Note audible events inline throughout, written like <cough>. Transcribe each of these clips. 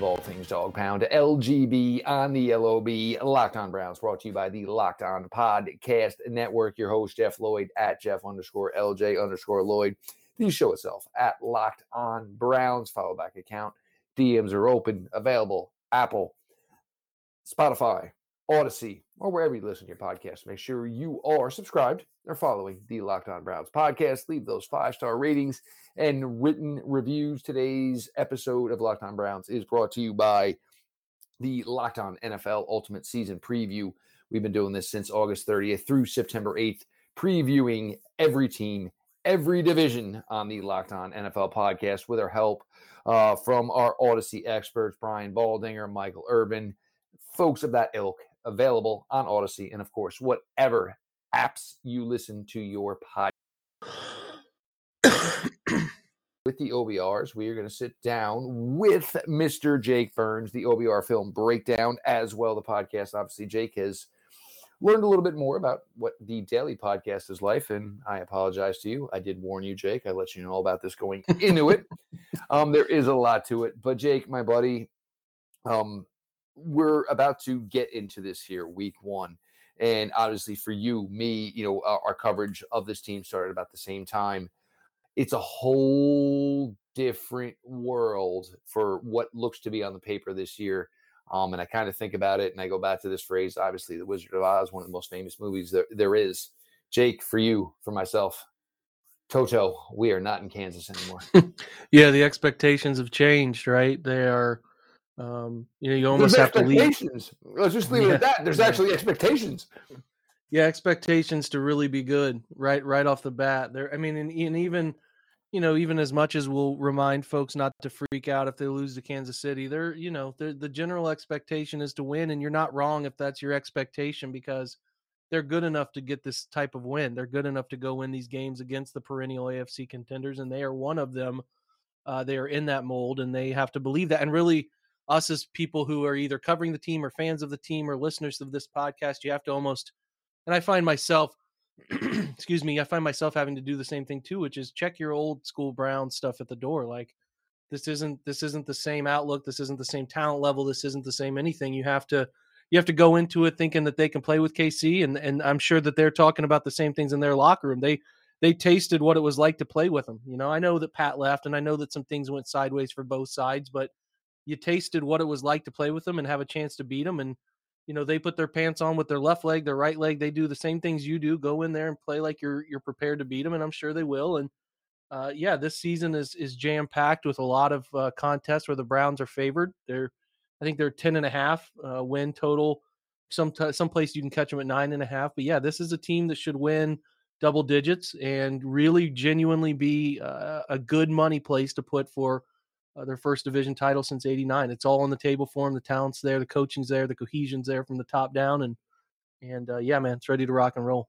of all things dog pound. LGB on the LOB, Locked On Browns, brought to you by the Locked On Podcast Network. Your host, Jeff Lloyd, at Jeff underscore LJ underscore Lloyd. The show itself at Locked On Browns. Follow back account. DMs are open, available. Apple, Spotify, Audacy, or wherever you listen to your podcast. Make sure you are subscribed or following the Locked On Browns podcast. Leave those five star ratings and written reviews. Today's episode of Locked On Browns is brought to you by the Locked On NFL Ultimate Season Preview. We've been doing this since August 30th through September 8th, previewing every team, every division on the Locked On NFL podcast with our help uh, from our Audacy experts, Brian Baldinger, Michael Urban, folks of that ilk available on Audacy, and of course, whatever apps you listen to your podcast. With the OBRs, we are going to sit down with Mr. Jake Burns, the OBR film breakdown, as well the podcast. Obviously, Jake has learned a little bit more about what the daily podcast is like, and I apologize to you. I did warn you, Jake. I let you know all about this going <laughs> into it. Um, there is a lot to it, but Jake, my buddy, um, we're about to get into this here, week one. And obviously, for you, me, you know, our, our coverage of this team started about the same time. It's a whole different world for what looks to be on the paper this year. Um, and I kind of think about it and I go back to this phrase. Obviously, The Wizard of Oz, one of the most famous movies there, there is. Jake, for you, for myself, Toto, we are not in Kansas anymore. <laughs> yeah, the expectations have changed, right? They are, um, you know, you almost have to leave. Let's just leave it at that. There's actually expectations. Yeah, expectations to really be good, right? Right off the bat. There, I mean, and, and even, you know, even as much as we'll remind folks not to freak out if they lose to Kansas City, they're, you know, they're, the general expectation is to win, and you're not wrong if that's your expectation because they're good enough to get this type of win. They're good enough to go win these games against the perennial AFC contenders, and they are one of them. Uh, they are in that mold, and they have to believe that. And really, us as people who are either covering the team or fans of the team or listeners of this podcast, you have to almost, and I find myself, <clears throat> excuse me, I find myself having to do the same thing too, which is check your old school Brown stuff at the door. Like this isn't this isn't the same outlook, this isn't the same talent level, this isn't the same anything. You have to you have to go into it thinking that they can play with KC, and and I'm sure that they're talking about the same things in their locker room. They they tasted what it was like to play with them. You know, I know that Pat left, and I know that some things went sideways for both sides, but you tasted what it was like to play with them and have a chance to beat them. And you know, they put their pants on with their left leg, their right leg. They do the same things you do. Go in there and play like you're you're prepared to beat them, and I'm sure they will. And uh, yeah, this season is is jam packed with a lot of uh, contests where the Browns are favored. They're, I think they're ten and a half uh, win total. Some t- some place you can catch them at nine and a half. But yeah, this is a team that should win double digits and really genuinely be uh, a good money place to put for uh, their first division title since 89 it's all on the table for them the talent's there the coaching's there the cohesion's there from the top down and and uh, yeah man it's ready to rock and roll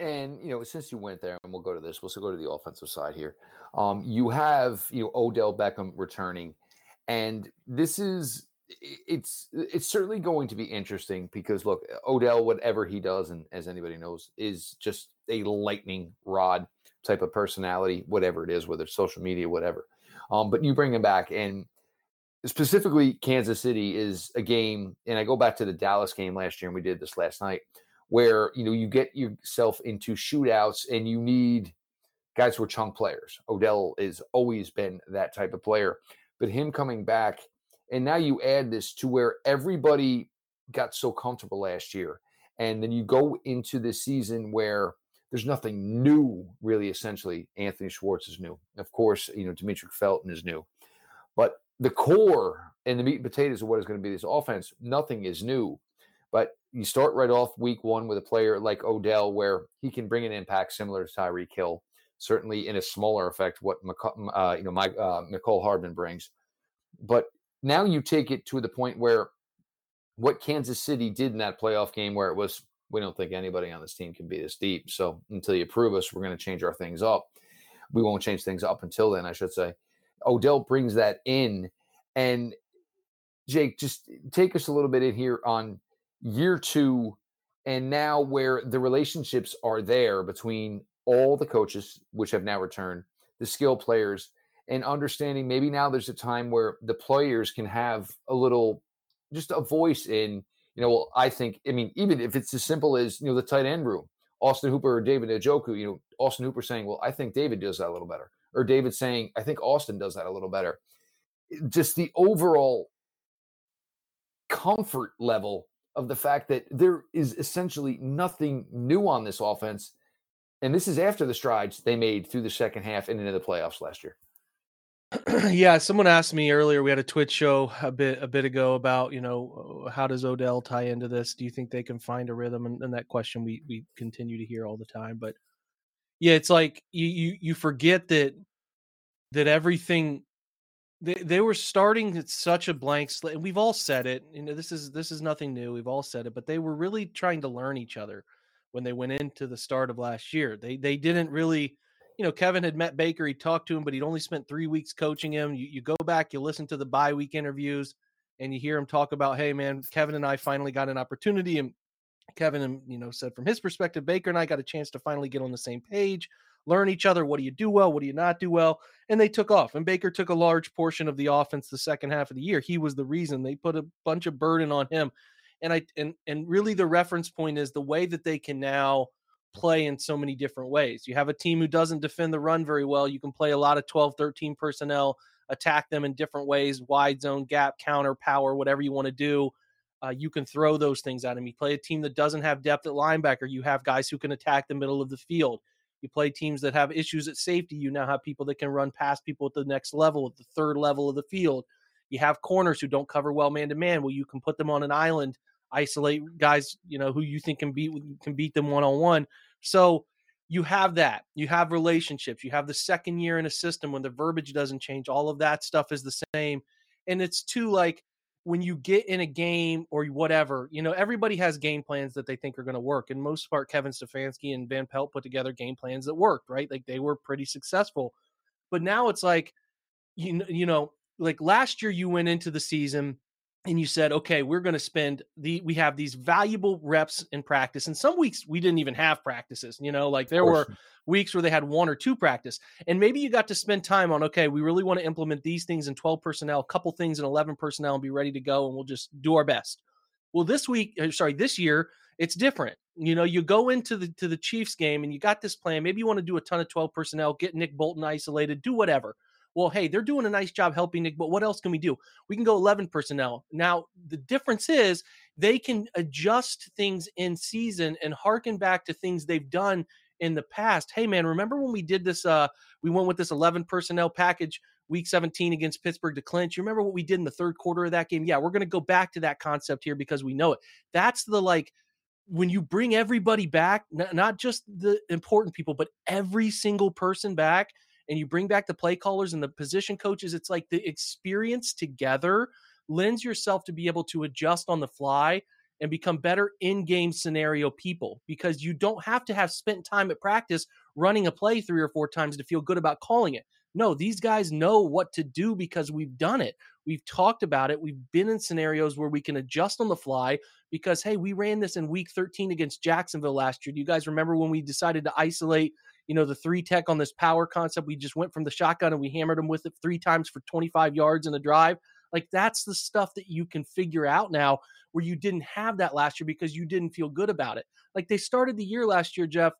And you know, since you went there, and we'll go to this, we'll go to the offensive side here. Um, you have you know Odell Beckham returning, and this is it's it's certainly going to be interesting because look, Odell, whatever he does, and as anybody knows, is just a lightning rod type of personality, whatever it is, whether it's social media, whatever. Um, but you bring him back, and specifically Kansas City is a game, and I go back to the Dallas game last year, and we did this last night, where you know you get yourself into shootouts, and you need guys who are chunk players. Odell has always been that type of player, but him coming back, and now you add this to where everybody got so comfortable last year, and then you go into this season where there's nothing new, really. Essentially, Anthony Schwartz is new. Of course, you know Demetric Felton is new, but the core and the meat and potatoes of what is going to be this offense, nothing is new. But you start right off week one with a player like Odell, where he can bring an impact similar to Tyreek Hill, certainly in a smaller effect, what McC- uh, you know, uh, Mecole Hardman brings. But now you take it to the point where what Kansas City did in that playoff game, where it was We don't think anybody on this team can be this deep. So until you prove us, we're going to change our things up. We won't change things up until then, I should say. Odell brings that in. And Jake, just take us a little bit in here on year two and now where the relationships are there between all the coaches, which have now returned, the skill players, and understanding maybe now there's a time where the players can have a little, just a voice in, you know, well, I think, I mean, even if it's as simple as, you know, the tight end room, Austin Hooper or David Njoku, you know, Austin Hooper saying, well, I think David does that a little better. Or David saying, I think Austin does that a little better. Just the overall comfort level of the fact that there is essentially nothing new on this offense. And this is after the strides they made through the second half and into the playoffs last year. <clears throat> yeah, someone asked me earlier. We had a Twitch show a bit a bit ago about you know how does Odell tie into this? Do you think they can find a rhythm? And, and that question we we continue to hear all the time. But yeah, it's like you you you forget that that everything they, they were starting at such a blank slate and we've all said it you know this is this is nothing new we've all said it but they were really trying to learn each other when they went into the start of last year they they didn't really you know kevin had met baker he talked to him but he'd only spent three weeks coaching him you, you go back you listen to the bye week interviews and you hear him talk about hey man kevin and i finally got an opportunity and kevin you know said from his perspective baker and i got a chance to finally get on the same page learn each other. What do you do well? What do you not do well? And they took off. And Baker took a large portion of the offense the second half of the year. He was the reason they put a bunch of burden on him. And I and and really the reference point is the way that they can now play in so many different ways. You have a team who doesn't defend the run very well. You can play a lot of 12, 13 personnel, attack them in different ways, wide zone, gap, counter, power, whatever you want to do. Uh, you can throw those things at him. You play a team that doesn't have depth at linebacker. You have guys who can attack the middle of the field. You play teams that have issues at safety. You now have people that can run past people at the next level, at the third level of the field. You have corners who don't cover well man to man. Well, you can put them on an island, isolate guys, you know, who you think can beat can beat them one on one. So you have that. You have relationships. You have the second year in a system when the verbiage doesn't change. All of that stuff is the same, and it's too like when you get in a game or whatever, you know, everybody has game plans that they think are going to work. And most part, Kevin Stefanski and Van Pelt put together game plans that worked, right? Like they were pretty successful. But now it's like, you, you know, like last year you went into the season and you said, okay, we're going to spend the, we have these valuable reps in practice. And some weeks we didn't even have practices, you know, like there were weeks where they had one or two practice. And maybe you got to spend time on, okay, we really want to implement these things in 12 personnel, a couple things in 11 personnel and be ready to go. And we'll just do our best. Well, this week, sorry, this year, it's different. You know, you go into the to the Chiefs game and you got this plan. Maybe you want to do a ton of 12 personnel, get Nick Bolton isolated, do whatever well, hey, they're doing a nice job helping Nick, but what else can we do? We can go 11 personnel. Now, the difference is they can adjust things in season and harken back to things they've done in the past. Hey, man, remember when we did this? Uh, we went with this 11 personnel package week 17 against Pittsburgh to clinch. You remember what we did in the third quarter of that game? Yeah, we're going to go back to that concept here because we know it. That's the like, when you bring everybody back, not just the important people, but every single person back, and you bring back the play callers and the position coaches, it's like the experience together lends yourself to be able to adjust on the fly and become better in-game scenario people because you don't have to have spent time at practice running a play three or four times to feel good about calling it. No, these guys know what to do because we've done it. We've talked about it. We've been in scenarios where we can adjust on the fly because hey, we ran this in week 13 against Jacksonville last year. Do you guys remember when we decided to isolate you know, the three tech on this power concept. We just went from the shotgun and we hammered them with it three times for 25 yards in a drive. Like that's the stuff that you can figure out now where you didn't have that last year because you didn't feel good about it. Like they started the year last year, Jeff.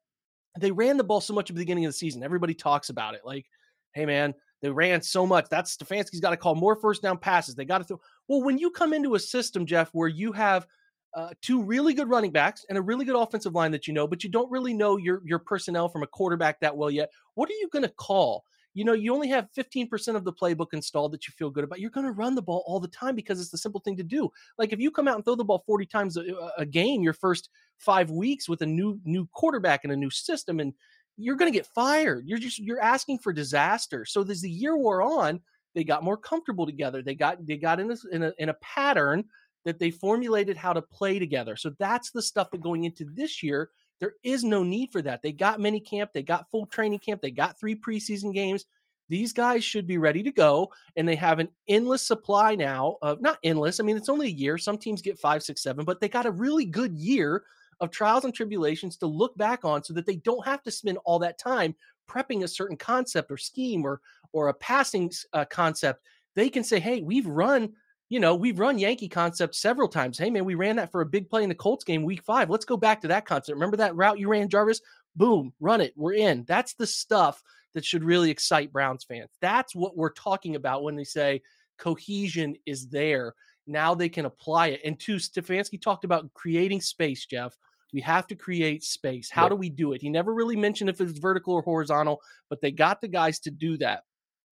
They ran the ball so much at the beginning of the season. Everybody talks about it. Like, hey man, they ran so much. That's Stefanski's got to call more first down passes. They got to throw. Well, when you come into a system, Jeff, where you have uh, two really good running backs and a really good offensive line that you know, but you don't really know your your personnel from a quarterback that well yet. What are you going to call? You know, you only have 15% of the playbook installed that you feel good about. You're going to run the ball all the time because it's the simple thing to do. Like if you come out and throw the ball 40 times a, a game your first 5 weeks with a new new quarterback and a new system and you're going to get fired. You're just you're asking for disaster. So as the year wore on, they got more comfortable together. They got they got in a, in a in a pattern that they formulated how to play together. So that's the stuff that going into this year, there is no need for that. They got mini camp, they got full training camp, they got three preseason games. These guys should be ready to go, and they have an endless supply now of not endless. I mean, it's only a year. Some teams get five, six, seven, but they got a really good year of trials and tribulations to look back on so that they don't have to spend all that time prepping a certain concept or scheme or or a passing uh, concept they can say hey we've run you know we've run yankee concept several times. Hey man we ran that for a big play in the colts game week five. Let's go back to that concept. Remember that route you ran jarvis? Boom run it. We're in. That's the stuff that should really excite browns fans. That's what we're talking about when they say cohesion is there. Now they can apply it. And two stefanski talked about creating space jeff. We have to create space. How do we do it? He never really mentioned if it's vertical or horizontal, but they got the guys to do that.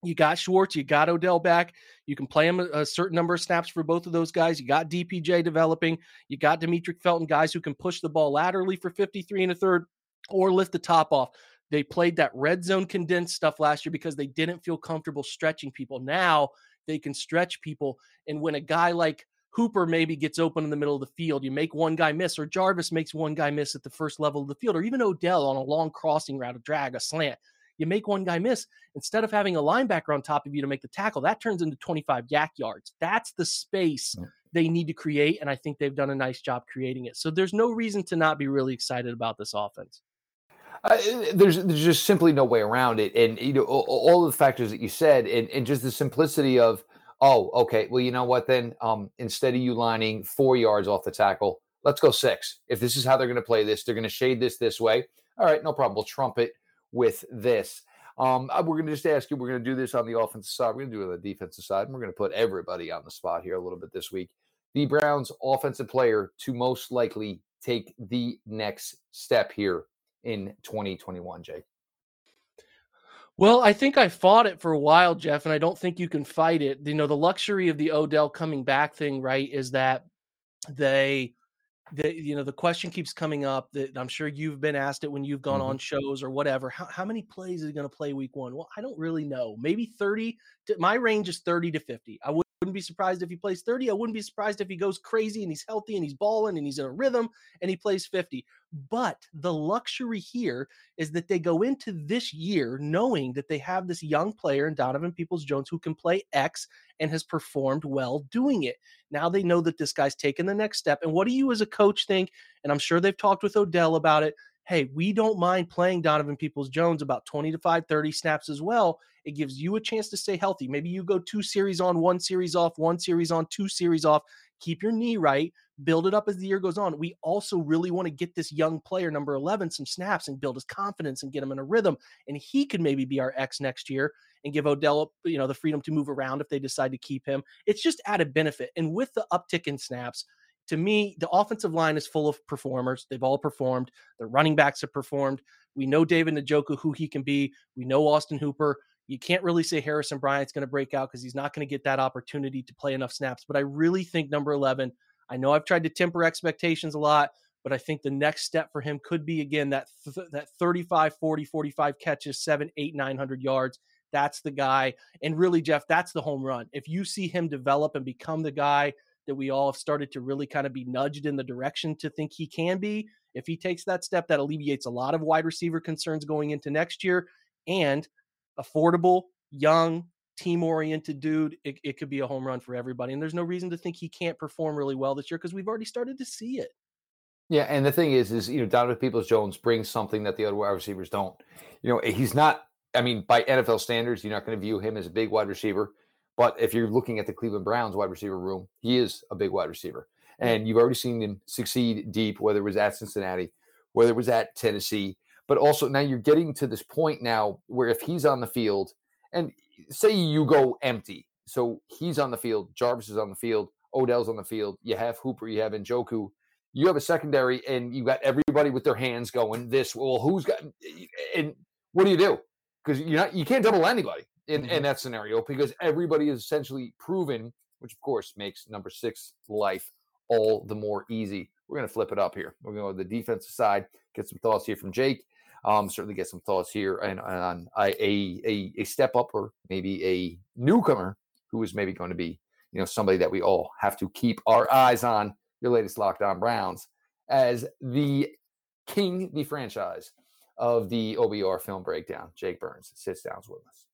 You got Schwartz, you got Odell back. You can play him a, a, certain number of snaps for both of those guys. You got DPJ developing. You got Demetric Felton, guys who can push the ball laterally for 53 and a third or lift the top off. They played that red zone condensed stuff last year because they didn't feel comfortable stretching people. Now they can stretch people. And when a guy like Hooper maybe gets open in the middle of the field. You make one guy miss, or Jarvis makes one guy miss at the first level of the field, or even Odell on a long crossing route, a drag, a slant. You make one guy miss. Instead of having a linebacker on top of you to make the tackle, that turns into 25 YAC yards. That's the space they need to create. And I think they've done a nice job creating it. So there's no reason to not be really excited about this offense. Uh, there's there's just simply no way around it, and you know all, all the factors that you said, and, and just the simplicity of oh, okay, well, you know what then? Um, instead of you lining four yards off the tackle, let's go six. If this is how they're going to play this, they're going to shade this this way. All right, no problem. We'll trump it with this. Um, uh, we're going to just ask you, we're going to do this on the offensive side. We're going to do it on the defensive side. And we're going to put everybody on the spot here a little bit this week. The Browns offensive player to most likely take the next step here in 2021, Jake. Well, I think I fought it for a while, Jeff, and I don't think you can fight it. You know, the luxury of the Odell coming back thing, right, is that they the you know the question keeps coming up that I'm sure you've been asked it when you've gone mm-hmm. on shows or whatever. How, how many plays is he going to play week one? Well, I don't really know. Maybe 30. To, my range is 30 to 50. I would wouldn't be surprised if he plays 30. I wouldn't be surprised if he goes crazy and he's healthy and he's balling and he's in a rhythm and he plays 50. But the luxury here is that they go into this year knowing that they have this young player in Donovan Peoples Jones who can play X and has performed well doing it. Now they know that this guy's taken the next step. And what do you as a coach think? And I'm sure they've talked with Odell about it hey, we don't mind playing Donovan Peoples Jones about 20 to 5, 30 snaps as well. It gives you a chance to stay healthy. Maybe you go two series on, one series off, one series on, two series off. Keep your knee right, build it up as the year goes on. We also really want to get this young player, number 11, some snaps and build his confidence and get him in a rhythm. And he could maybe be our X next year and give Odell, you know, the freedom to move around if they decide to keep him. It's just added benefit. And with the uptick in snaps, to me, the offensive line is full of performers. They've all performed. The running backs have performed. We know David Njoku, who he can be. We know Austin Hooper. You can't really say Harrison Bryant's going to break out because he's not going to get that opportunity to play enough snaps. But I really think number 11, I know I've tried to temper expectations a lot, but I think the next step for him could be, again, that, th- that 35, 40, 45 catches, seven, eight, 900 yards. That's the guy. And really, Jeff, that's the home run. If you see him develop and become the guy – that we all have started to really kind of be nudged in the direction to think he can be. If he takes that step, that alleviates a lot of wide receiver concerns going into next year. And affordable, young, team oriented dude, it, it could be a home run for everybody. And there's no reason to think he can't perform really well this year because we've already started to see it. Yeah, and the thing is, is you know, Donovan Peoples Jones brings something that the other wide receivers don't. You know, he's not. I mean, by NFL standards, you're not going to view him as a big wide receiver. But if you're looking at the Cleveland Browns wide receiver room, he is a big wide receiver. And you've already seen him succeed deep, whether it was at Cincinnati, whether it was at Tennessee. But also now you're getting to this point now where if he's on the field, and say you go empty, so he's on the field, Jarvis is on the field, Odell's on the field, you have Hooper, you have Njoku, you have a secondary, and you got everybody with their hands going this. Well, who's got and what do you do? Because you're not you can't double anybody in, mm-hmm. in that scenario because everybody is essentially proven, which of course makes number six life all the more easy. We're going to flip it up here. We're going to go to the defensive side, get some thoughts here from Jake. Um, certainly get some thoughts here and on a, a, a step up or maybe a newcomer who is maybe going to be you know, somebody that we all have to keep our eyes on. Your latest Locked On Browns as the king, the franchise of the OBR film breakdown. Jake Burns sits down with us.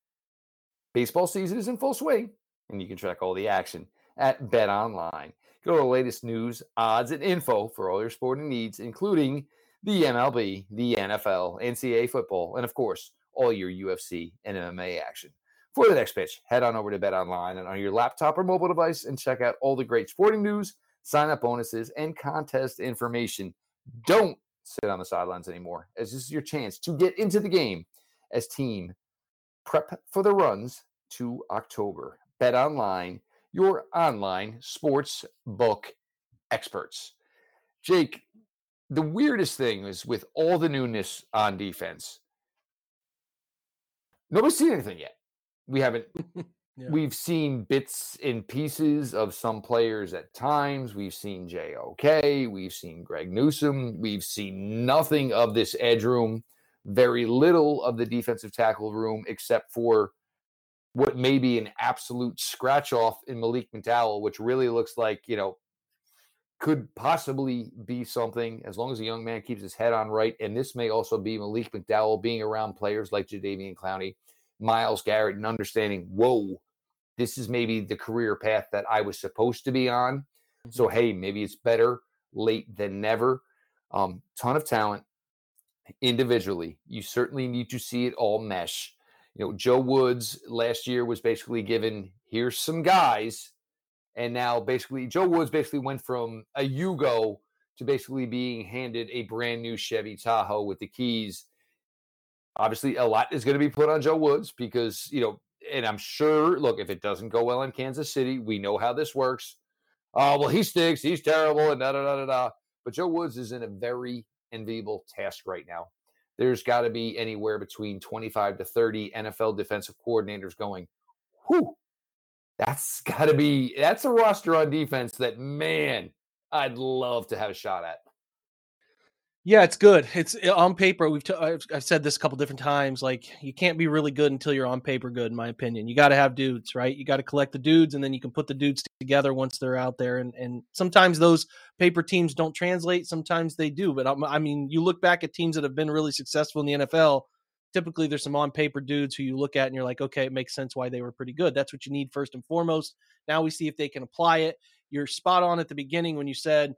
Baseball season is in full swing, and you can track all the action at Bet Online. Go to the latest news, odds, and info for all your sporting needs, including the MLB, the NFL, NCAA football, and of course, all your UFC and MMA action. For the next pitch, head on over to Bet Online and on your laptop or mobile device and check out all the great sporting news, sign up bonuses, and contest information. Don't sit on the sidelines anymore, as this is your chance to get into the game as team prep for the runs to October. Bet Online, your online sports book experts. Jake, the weirdest thing is with all the newness on defense, nobody's seen anything yet. We haven't. <laughs> yeah. We've seen bits and pieces of some players at times. We've seen JOK. We've seen Greg Newsome. We've seen nothing of this edge room. Very little of the defensive tackle room, except for what may be an absolute scratch off in Malik McDowell, which really looks like you know could possibly be something as long as the young man keeps his head on right. And this may also be Malik McDowell being around players like Jadeveon Clowney, Myles Garrett, and understanding, whoa, this is maybe the career path that I was supposed to be on. So, mm-hmm. hey, maybe it's better late than never. Um, ton of talent individually. You certainly need to see it all mesh. You know, Joe Woods last year was basically given here's some guys and now basically Joe Woods basically went from a Yugo to basically being handed a brand new Chevy Tahoe with the keys. Obviously, a lot is going to be put on Joe Woods because, you know, and I'm sure, look, if it doesn't go well in Kansas City, we know how this works. Oh, well, he stinks. He's terrible and da da da da da. But Joe Woods is in a very enviable task right now. There's got to be anywhere between 25 to 30 NFL defensive coordinators going, whew, that's got to be that's a roster on defense that man I'd love to have a shot at. Yeah, it's good. It's eh, on paper. We've t- I've, I've said this a couple different times. Like you can't be really good until you're on paper good, in my opinion. You got to have dudes, right? You got to collect the dudes, and then you can put the dudes together once they're out there. And and sometimes those paper teams don't translate. Sometimes they do. But I mean, you look back at teams that have been really successful in the NFL typically there's some on paper dudes who you look at and you're like, okay, it makes sense why they were pretty good. That's what you need first and foremost. Now we see if they can apply it. You're spot on at the beginning when you said,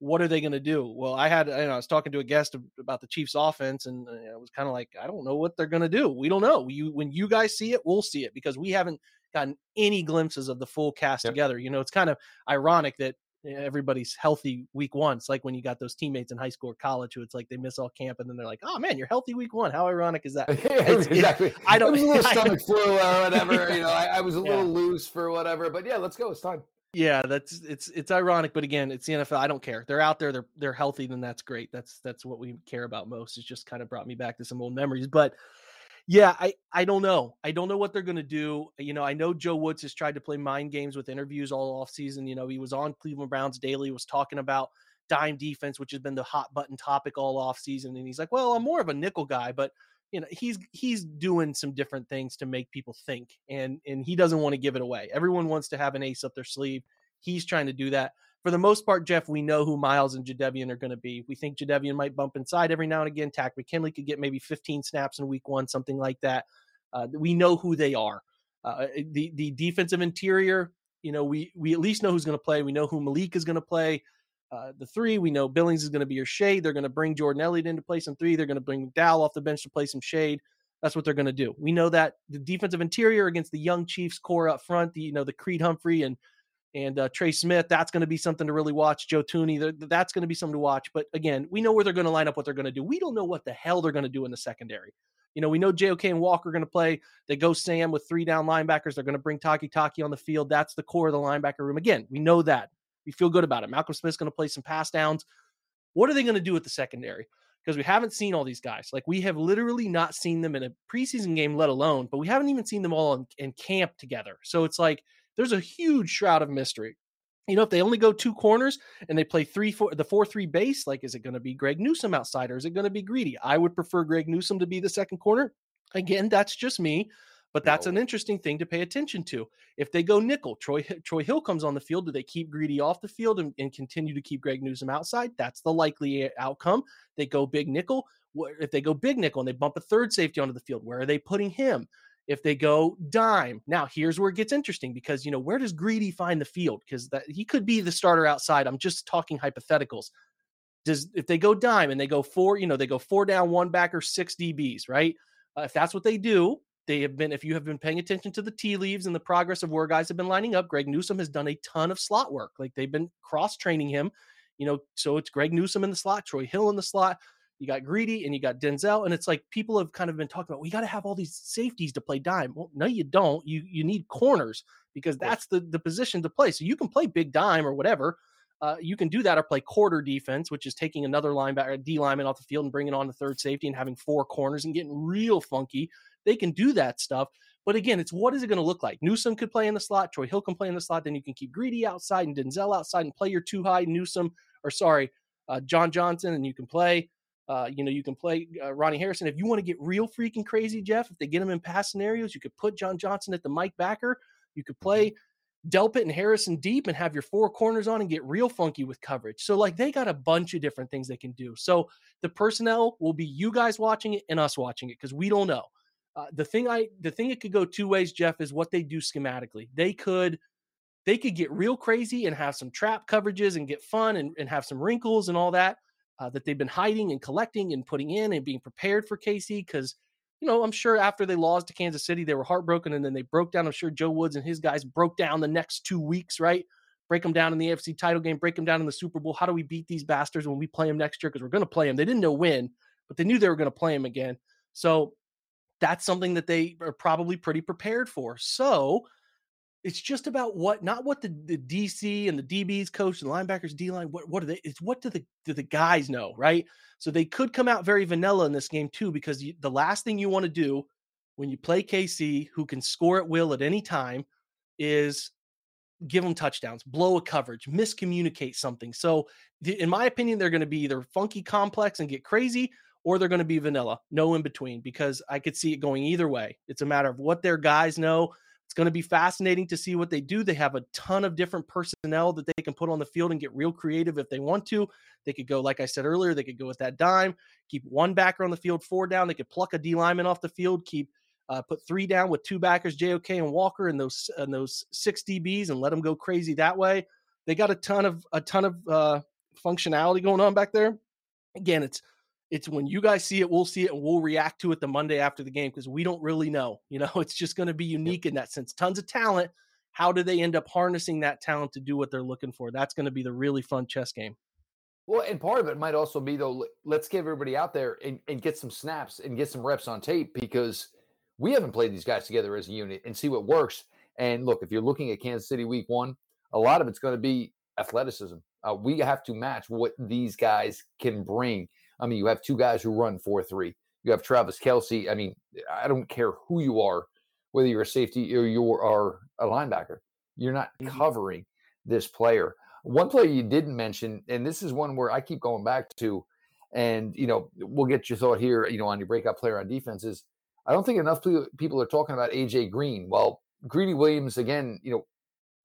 what are they going to do? Well, I had, you know, I was talking to a guest about the Chiefs offense and uh, I was kind of like, I don't know what they're going to do. We don't know. You, when you guys see it, we'll see it because we haven't gotten any glimpses of the full cast yep. together. You know, it's kind of ironic that Eh, everybody's healthy week one. It's like when you got those teammates in high school or college who it's like they miss all camp and then they're like, "Oh man, you're healthy week one." How ironic is that? <laughs> exactly. It, <laughs> I don't. It was a little stomach flu or whatever. You know, I, I was a yeah. little loose for whatever. But yeah, let's go. It's time. Yeah, that's it's it's ironic, but again, it's the NFL. I don't care. They're out there. They're they're healthy. Then that's great. That's that's what we care about most. It's just kind of brought me back to some old memories. But yeah, I I don't know. I don't know what they're going to do. You know, I know Joe Woods has tried to play mind games with interviews all off season. You know, he was on Cleveland Browns Daily, was talking about dime defense, which has been the hot button topic all off season. And he's like, "Well, I'm more of a nickel guy, but you know, he's he's doing some different things to make people think, and and he doesn't want to give it away. Everyone wants to have an ace up their sleeve. He's trying to do that for the most part, Jeff, we know who Myles and Jadeveon are going to be. We think Jadeveon might bump inside every now and again. Takk McKinley could get maybe 15 snaps in week one, something like that. Uh, we know who they are. Uh, eh, the the defensive interior, you know, we we at least know who's going to play. We know who Malik is going to play. Uh, the three, we know Billings is going to be your shade. They're going to bring Jordan Elliott in to play some three. They're going to bring McDowell off the bench to play some shade. That's what they're going to do. We know that the defensive interior against the young Chiefs core up front, the, you know, the Creed Humphrey and and uh, Trey Smith. That's going to be something to really watch. Joe Thuney, that's going to be something to watch. But again, we know where they're going to line up, what they're going to do. We don't know what the hell they're going to do in the secondary. You know, we know JOK and Walker are going to play. They go Sam with three down linebackers. They're going to bring Takitaki on the field. That's the core of the linebacker room. Again, we know that. We feel good about it. Malcolm Smith's going to play some pass downs. What are they going to do with the secondary? Because we haven't seen all these guys. Like we have literally not seen them in a preseason game, let alone, but we haven't even seen them all in, in camp together. So it's like there's a huge shroud of mystery you know, if they only go two corners and they play three, four, the four three base, like, is it going to be Greg Newsome outside or is it going to be Greedy? I would prefer Greg Newsome to be the second corner. Again, that's just me, But that's No. an interesting thing to pay attention to. If they go nickel, Troy Troy Hill comes on the field. Do they keep Greedy off the field and, and continue to keep Greg Newsome outside? That's the likely uh, outcome. They go big nickel. If they go big nickel and they bump a third safety onto the field, where are they putting him? If they go dime, now here's where it gets interesting because you know where does Greedy find the field? Because that he could be the starter outside. I'm just talking hypotheticals. Does if they go dime and they go four, you know, they go four down, one back, or six DBs, right? Uh, if that's what they do, they have been. If you have been paying attention to the tea leaves and the progress of where guys have been lining up, Greg Newsome has done a ton of slot work. Like they've been cross training him, you know. So it's Greg Newsome in the slot, Troy Hill in the slot. You got Greedy and you got Denzel, and it's like people have kind of been talking about. We got to have all these safeties to play dime. Well, no, you don't. You you need corners because that's the the position to play. So you can play big dime or whatever. Uh, you can do that or play quarter defense, which is taking another linebacker, D lineman off the field and bringing on the third safety and having four corners and getting real funky. They can do that stuff. But again, it's what is it going to look like? Newsome could play in the slot. Troy Hill can play in the slot. Then you can keep Greedy outside and Denzel outside and play your two high Newsome or sorry, uh, John Johnson, and you can play. Uh, you know, you can play uh, Ronnie Harrison. If you want to get real freaking crazy, Jeff, if they get him in pass scenarios, you could put John Johnson at the Mike backer. You could play Delpit and Harrison deep and have your four corners on and get real funky with coverage. So, like, they got a bunch of different things they can do. So, the personnel will be you guys watching it and us watching it because we don't know. Uh, the thing I, the thing it could go two ways, Jeff, is what they do schematically. They could, they could get real crazy and have some trap coverages and get fun and, and have some wrinkles and all that uh, that they've been hiding and collecting and putting in and being prepared for KC because you know, I'm sure after they lost to Kansas City, they were heartbroken and then they broke down. I'm sure Joe Woods and his guys broke down the next two weeks, right? Break them down in the AFC title game, break them down in the Super Bowl. How do we beat these bastards when we play them next year? Because we're going to play them. They didn't know when, but they knew they were going to play them again. So that's something that they are probably pretty prepared for. So it's just about what, not what the, the DC and the DBs coach and linebackers D line. What what do they? It's what do the do the guys know, right? So they could come out very vanilla in this game too, because you, the last thing you want to do when you play KC, who can score at will at any time, is give them touchdowns, blow a coverage, miscommunicate something. So, in my opinion, they're going to be either funky complex and get crazy, or they're going to be vanilla, no in between, because I could see it going either way. It's a matter of what their guys know. It's going to be fascinating to see what they do. They have a ton of different personnel that they can put on the field and get real creative if they want to. They could go, like I said earlier, they could go with that dime, keep one backer on the field, four down. They could pluck a D lineman off the field, keep uh, put three down with two backers, JOK and Walker, and those and those six DBs, and let them go crazy that way. They got a ton of a ton of uh, functionality going on back there. Again, it's it's when you guys see it, we'll see it, and we'll react to it the Monday after the game because we don't really know. You know, <laughs> it's just going to be unique in that sense. Tons of talent. How do they end up harnessing that talent to do what they're looking for? That's going to be the really fun chess game. Well, and part of it might also be though, let- let's get everybody out there and, and get some snaps and get some reps on tape because we haven't played these guys together as a unit and see what works. And look, if you're looking at Kansas City week one, a lot of it's going to be athleticism. Uh, we have to match what these guys can bring. I mean, you have two guys who run 4 3. You have Travis Kelce. I mean, I don't care who you are, whether you're a safety or you are a linebacker, you're not Mhm. covering this player. One player you didn't mention, and this is one where I keep going back to, and you know, we'll get your thought here, you know, on your breakout player on defense is I don't think enough people people are talking about AJ Green. Well, Greedy Williams again, you know,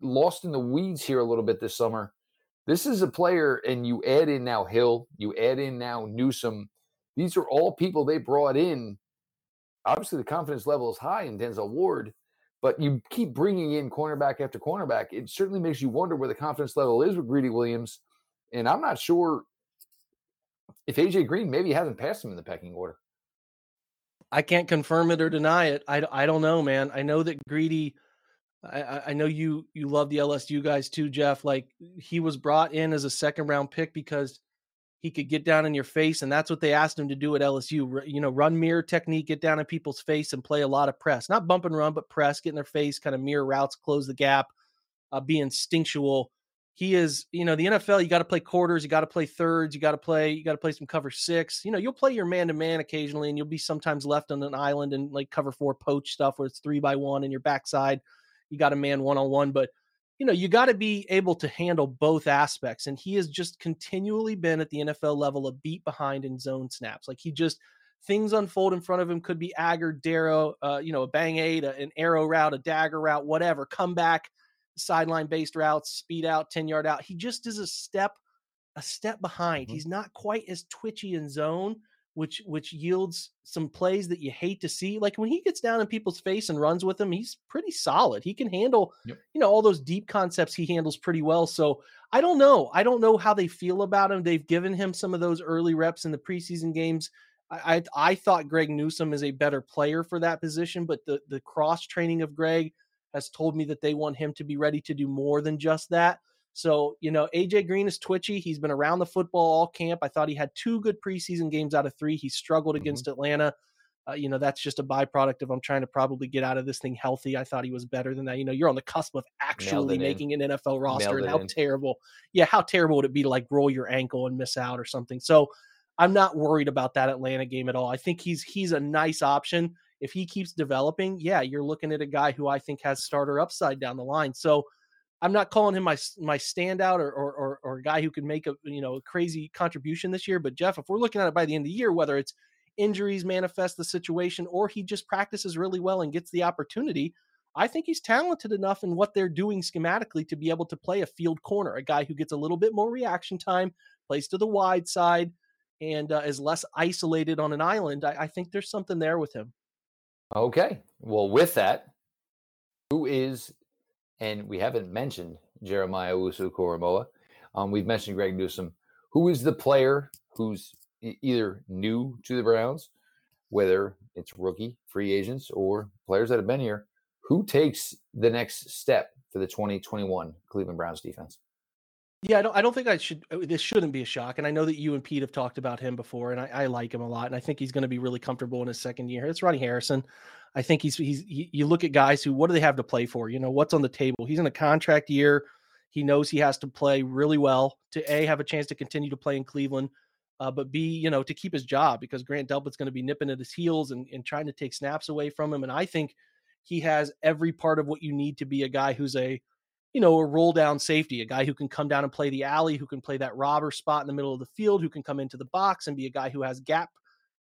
lost in the weeds here a little bit this summer. This is a player, and you add in now Hill, you add in now Newsome. These are all people they brought in. Obviously, the confidence level is high in Denzel Ward, but you keep bringing in cornerback after cornerback. It certainly makes you wonder where the confidence level is with Greedy Williams. And I'm not sure if AJ Green maybe hasn't passed him in the pecking order. I can't confirm it or deny it. I, I don't know, man. I know that Greedy. I- I, know you you love the LSU guys too, Jeff. Like he was brought in as a second round pick because he could get down in your face, and that's what they asked him to do at LSU. You know, run mirror technique, get down in people's face, and play a lot of press, not bump and run, but press, get in their face, kind of mirror routes, close the gap, uh, be instinctual. He is, you know, the NFL. You got to play quarters, you got to play thirds, you got to play, you got to play some cover six. You know, you'll play your man to man occasionally, and you'll be sometimes left on an island and like cover four poach stuff where it's three by one in your backside. You got a man one on one, but you know, you got to be able to handle both aspects. And he has just continually been at the NFL level a beat behind in zone snaps. Like he just things unfold in front of him. Could be Agger, Darrow, uh, you know, a bang aid, an arrow route, a dagger route, whatever. Come back, sideline based routes, speed out, 10 yard out. He just is a step, a step behind. Mm-hmm. He's not quite as twitchy in zone, which which yields some plays that you hate to see. Like when he gets down in people's face and runs with them, he's pretty solid. He can handle, yep. you know, all those deep concepts he handles pretty well. So I don't know. I don't know how they feel about him. They've given him some of those early reps in the preseason games. I, I, I thought Greg Newsome is a better player for that position, but the the cross training of Greg has told me that they want him to be ready to do more than just that. So, you know, AJ Green is twitchy. He's been around the football all camp. I thought he had two good preseason games out of three. He struggled mm-hmm. against Atlanta. Uh, you know, that's just a byproduct of I'm trying to probably get out of this thing healthy. I thought he was better than that. You know, you're on the cusp of actually making in. an NFL roster, and how terrible, yeah, how terrible would it be to like roll your ankle and miss out or something? So, I'm not worried about that Atlanta game at all. I think he's he's a nice option if he keeps developing, yeah, you're looking at a guy who I think has starter upside down the line. So I'm not calling him my my standout or or or, or a guy who can make a you know a crazy contribution this year. But Jeff, if we're looking at it by the end of the year, whether it's injuries manifest the situation or he just practices really well and gets the opportunity, I think he's talented enough in what they're doing schematically to be able to play a field corner, a guy who gets a little bit more reaction time, plays to the wide side, and uh, is less isolated on an island. I, I think there's something there with him. Okay. Well, with that, who is, and we haven't mentioned Jeremiah Owusu Um, we've mentioned Greg Newsome. Who is the player who's either new to the Browns, whether it's rookie, free agents, or players that have been here? Who takes the next step for the 2021 Cleveland Browns defense? Yeah, I don't. I don't think I should. Uh, this shouldn't be a shock. And I know that you and Pete have talked about him before, and I, I like him a lot. And I think he's going to be really comfortable in his second year. It's Ronnie Harrison. I think he's he's. He, you look at guys who what do they have to play for? You know what's on the table. He's in a contract year. He knows he has to play really well to a have a chance to continue to play in Cleveland, uh, but b you know to keep his job because Grant Delpit's going to be nipping at his heels and, and trying to take snaps away from him. And I think he has every part of what you need to be a guy who's a you know, a roll down safety, a guy who can come down and play the alley, who can play that robber spot in the middle of the field, who can come into the box and be a guy who has gap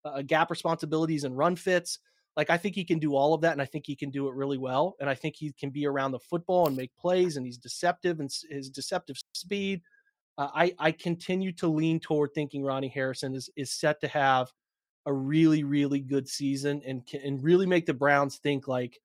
uh, gap responsibilities and run fits. Like I think he can do all of that, and I think he can do it really well. And I think he can be around the football and make plays, and he's deceptive and his deceptive speed. Uh, I I continue to lean toward thinking Ronnie Harrison is is set to have a really really good season and can and really make the Browns think like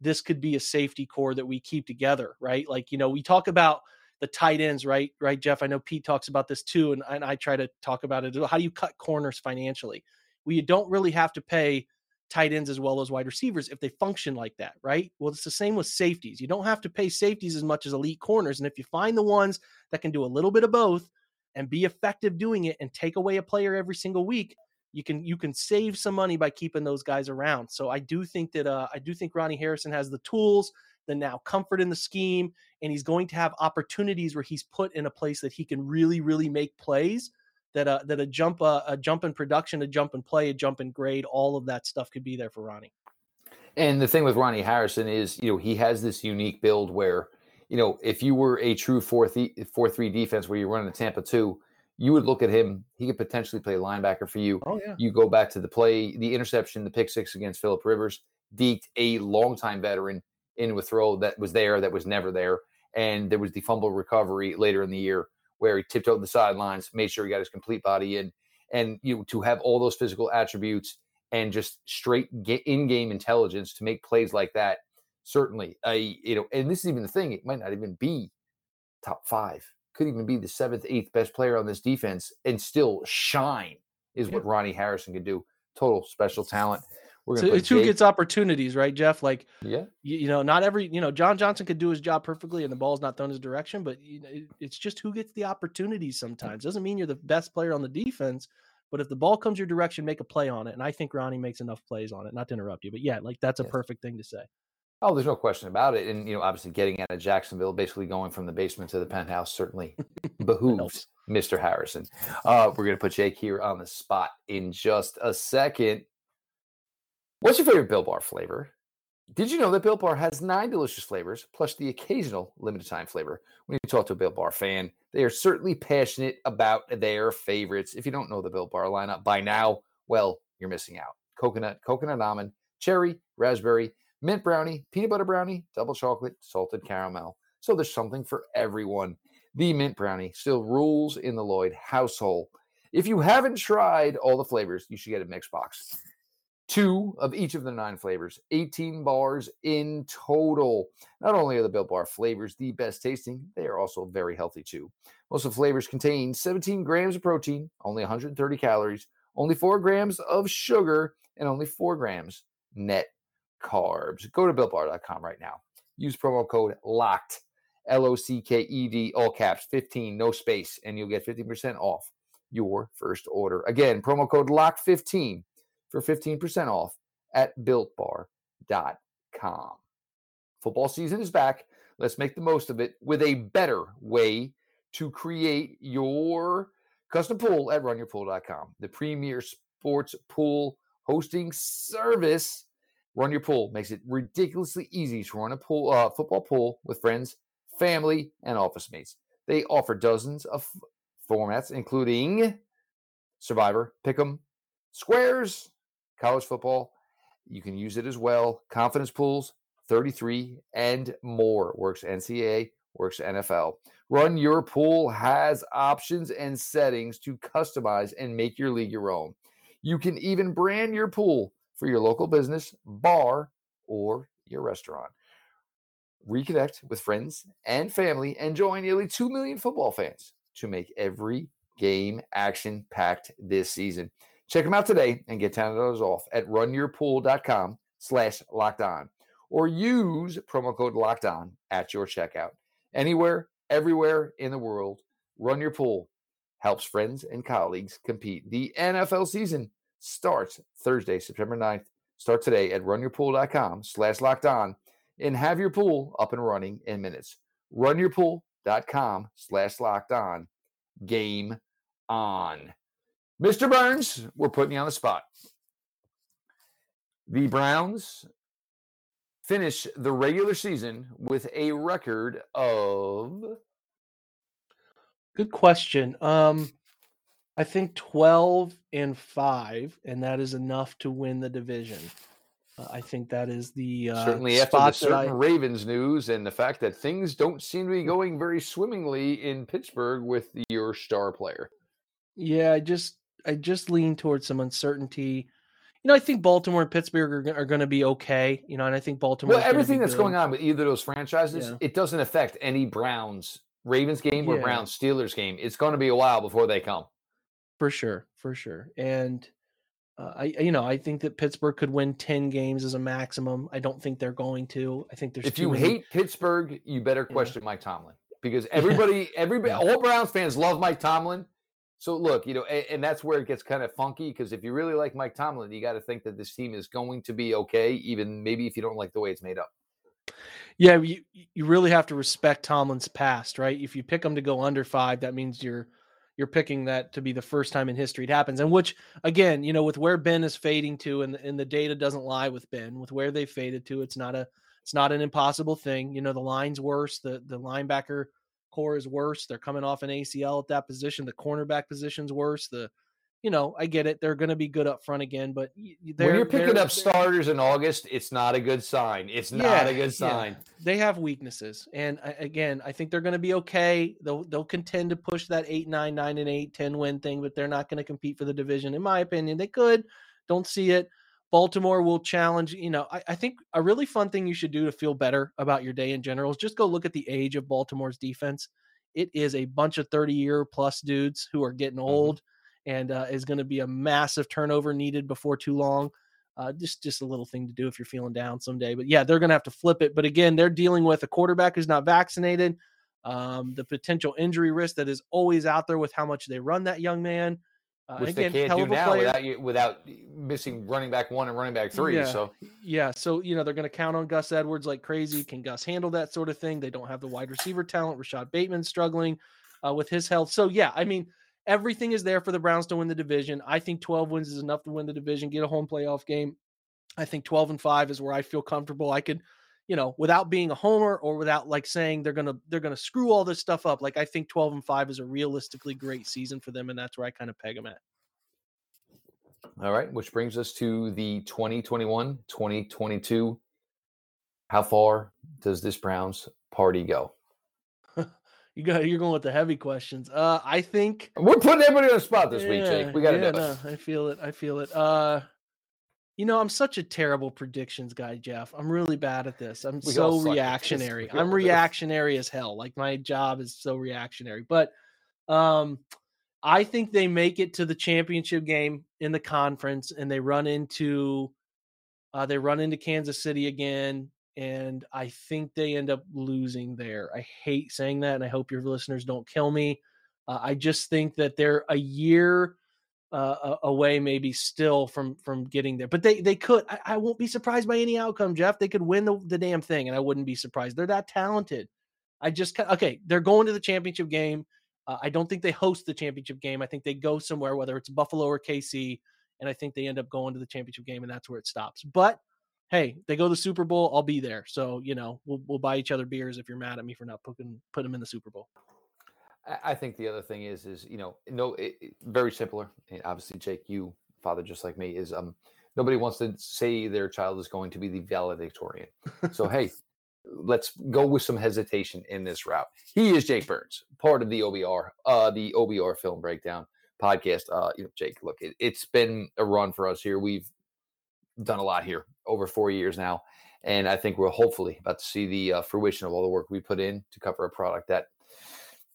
this could be a safety core that we keep together, right? Like, you know, we talk about the tight ends, right? Right, Jeff? I know Pete talks about this too, and, and I try to talk about it. How do you cut corners financially? We don't really have to pay tight ends as well as wide receivers if they function like that, right? Well, it's the same with safeties. You don't have to pay safeties as much as elite corners. And if you find the ones that can do a little bit of both and be effective doing it and take away a player every single week, you can you can save some money by keeping those guys around. So I do think that uh, I do think Ronnie Harrison has the tools, the now comfort in the scheme, and he's going to have opportunities where he's put in a place that he can really really make plays. That uh, that a jump uh, a jump in production, a jump in play, a jump in grade, all of that stuff could be there for Ronnie. And the thing with Ronnie Harrison is, you know, he has this unique build where, you know, if you were a true four four three defense where you're running the Tampa two you would look at him. He could potentially play linebacker for you. Oh yeah. You go back to the play, the interception, the pick six against Philip Rivers, deked a longtime veteran into a throw that was there that was never there, and there was the fumble recovery later in the year where he tiptoed the sidelines, made sure he got his complete body in, and you know, to have all those physical attributes and just straight in-game intelligence to make plays like that. Certainly, I you know, and this is even the thing; it might not even be top five could even be the seventh, eighth best player on this defense and still shine is what Ronnie Harrison could do. Total special talent. We're so it's who gets opportunities, right, Jeff? Like, yeah, you, you, know, not every, you know, John Johnson could do his job perfectly and the ball's not thrown his direction, but you know, it's just who gets the opportunities sometimes. Doesn't mean you're the best player on the defense, but if the ball comes your direction, make a play on it. And I think Ronnie makes enough plays on it. Not to interrupt you, but yeah, like that's a yes. perfect thing to say. Oh, there's no question about it. And, you know, obviously getting out of Jacksonville, basically going from the basement to the penthouse certainly <laughs> behooves Mr. Harrison. Uh, we're going to put Jake here on the spot in just a second. What's your favorite Built Bar flavor? Did you know that Built Bar has nine delicious flavors, plus the occasional limited time flavor? When you talk to a Built Bar fan, they are certainly passionate about their favorites. If you don't know the Built Bar lineup by now, well, you're missing out. Coconut, coconut almond, cherry, raspberry, mint brownie, peanut butter brownie, double chocolate, salted caramel. So there's something for everyone. The mint brownie still rules in the Lloyd household. If you haven't tried all the flavors, you should get a mix box. Two of each of the nine flavors, 18 bars in total. Not only are the Built Bar flavors the best tasting, they are also very healthy too. Most of the flavors contain 17 grams of protein, only 130 calories, only 4 grams of sugar, and only 4 grams net carbs. Go to builtbar.com right now. Use promo code LOCKED, L O C K E D, all caps, 15, no space, and you'll get 15% off your first order. Again, promo code LOCKED15 for 15% off at builtbar.com. Football season is back. Let's make the most of it with a better way to create your custom pool at runyourpool.com, the premier sports pool hosting service. Run Your Pool makes it ridiculously easy to run a pool, uh, football pool with friends, family, and office mates. They offer dozens of formats, including Survivor, Pick'em, Squares, college football. You can use it as well. Confidence pools, 33 and more. Works NCAA, works NFL. Run Your Pool has options and settings to customize and make your league your own. You can even brand your pool for your local business, bar, or your restaurant. Reconnect with friends and family and join nearly 2 million football fans to make every game action packed this season. Check them out today and get $10 off at runyourpool.com slash locked on or use promo code locked on at your checkout. Anywhere, everywhere in the world, Run Your Pool helps friends and colleagues compete. The NFL season starts Thursday, September 9th. Start today at runyourpool.com slash locked on and have your pool up and running in minutes. Runyourpool.com slash locked on. Game on. Mr. Burns, we're putting you on the spot. The Browns finish the regular season with a record of Good question. Um, I think 12 and 5, and that is enough to win the division. Uh, I think that is the uh, certainly after the certain I, Ravens news and the fact that things don't seem to be going very swimmingly in Pittsburgh with your star player. yeah, I just I just lean towards some uncertainty. You know, I think Baltimore and Pittsburgh are, are going to be okay. You know, and I think Baltimore. Well, everything that's going on with either of those franchises, Yeah. it doesn't affect any Browns Ravens game or Yeah. Browns Steelers game. It's going to be a while before they come. For sure, for sure. And uh, I, you know, I think that Pittsburgh could win ten games as a maximum. I don't think they're going to. I think there's if you many- hate Pittsburgh, you better Yeah. question Mike Tomlin because <laughs> everybody, everybody, Yeah. all Browns fans love Mike Tomlin. So look, you know, and, and that's where it gets kind of funky because if you really like Mike Tomlin, you got to think that this team is going to be okay, even maybe if you don't like the way it's made up. Yeah, you you really have to respect Tomlin's past, right? If you pick him to go under five, that means you're you're picking that to be the first time in history it happens. And which again, you know, with where Ben is fading to, and and the data doesn't lie with Ben, with where they faded to, it's not a it's not an impossible thing. You know, the line's worse, the the linebacker corps is worse. They're coming off an ACL at that position. The cornerback position's worse. The you know, I get it. They're going to be good up front again, but y- y- they're when you're picking up starters in August, it's not a good sign. It's not Yeah, a good yeah. sign. they have weaknesses and again i think they're going to be okay they'll they'll contend to push that 8 9 9 and 8 10 win thing but they're not going to compete for the division in my opinion they could don't see it baltimore will challenge you know I, I think a really fun thing you should do to feel better about your day in general is just go look at the age of baltimore's defense it is a bunch of 30 year plus dudes who are getting mm-hmm. old and uh, is going to be a massive turnover needed before too long uh, just just a little thing to do if you're feeling down someday. But yeah, they're going to have to flip it. But again, they're dealing with a quarterback who's not vaccinated, um, the potential injury risk that is always out there with how much they run that young man. Uh, Which again, they can't do now player. without you, without missing running back one and running back three. Yeah. So Yeah, so you know they're going to count on Gus Edwards like crazy. Can Gus handle that sort of thing? They don't have the wide receiver talent. Rashod Bateman struggling uh, with his health. So yeah, I mean everything is there for the Browns to win the division. I think 12 wins is enough to win the division, get a home playoff game. I think 12 and 5 is where I feel comfortable. I could, you know, without being a homer or without like saying they're going to they're going to screw all this stuff up. Like I think 12 and 5 is a realistically great season for them and that's where I kind of peg them at. All right, which brings us to the 2021 2022. How far does this Browns party go? You got you're going with the heavy questions. Uh I think we're putting everybody on the spot this yeah, week, Jake. We got to yeah, do no, it. I feel it. I feel it. Uh you know, I'm such a terrible predictions guy, Jeff. I'm really bad at this. I'm We so suck at this. reactionary. I'm <laughs> reactionary as hell. Like my job is so reactionary. But um I think they make it to the championship game in the conference and they run into uh they run into Kansas City again and I think they end up losing there. I hate saying that and I hope your listeners don't kill me. Uh, I just think that they're a year uh, away, maybe still from from getting there. But they they could. I, I won't be surprised by any outcome, Jeff. They could win the, the damn thing, and I wouldn't be surprised. They're that talented. I just okay. They're going to the championship game. Uh, I don't think they host the championship game. I think they go somewhere, whether it's Buffalo or KC, and I think they end up going to the championship game, and that's where it stops. But hey, they go to the Super Bowl. I'll be there. So you know, we'll we'll buy each other beers if you're mad at me for not putting put them in the Super Bowl. I- think the other thing is, is you know, no, it, it- very simpler. And obviously, Jake, you father just like me is um nobody wants to say their child is going to be the valedictorian. So <laughs> hey, let's go with some hesitation in this route. He is Jake Burns, part of the OBR, uh, the OBR Film Breakdown podcast. Uh, you know, Jake, look, it, it's been a run for us here. We've done a lot here over four years now, and I think we're hopefully about to see the uh, fruition of all the work we put in to cover a product that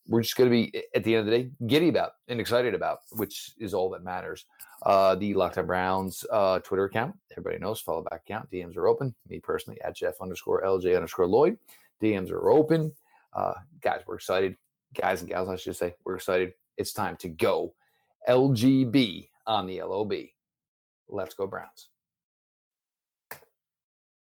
we're just going to be at the end of the day giddy about and excited about, which is all that matters. Uh, the Locked On Browns uh, Twitter account, everybody knows, follow back account. DMs are open. Me personally at Jeff underscore LJ underscore Lloyd. DMs are open. Uh, guys, we're excited. Guys and gals, I should say, we're excited. It's time to go LGB on the LOB. Let's go Browns.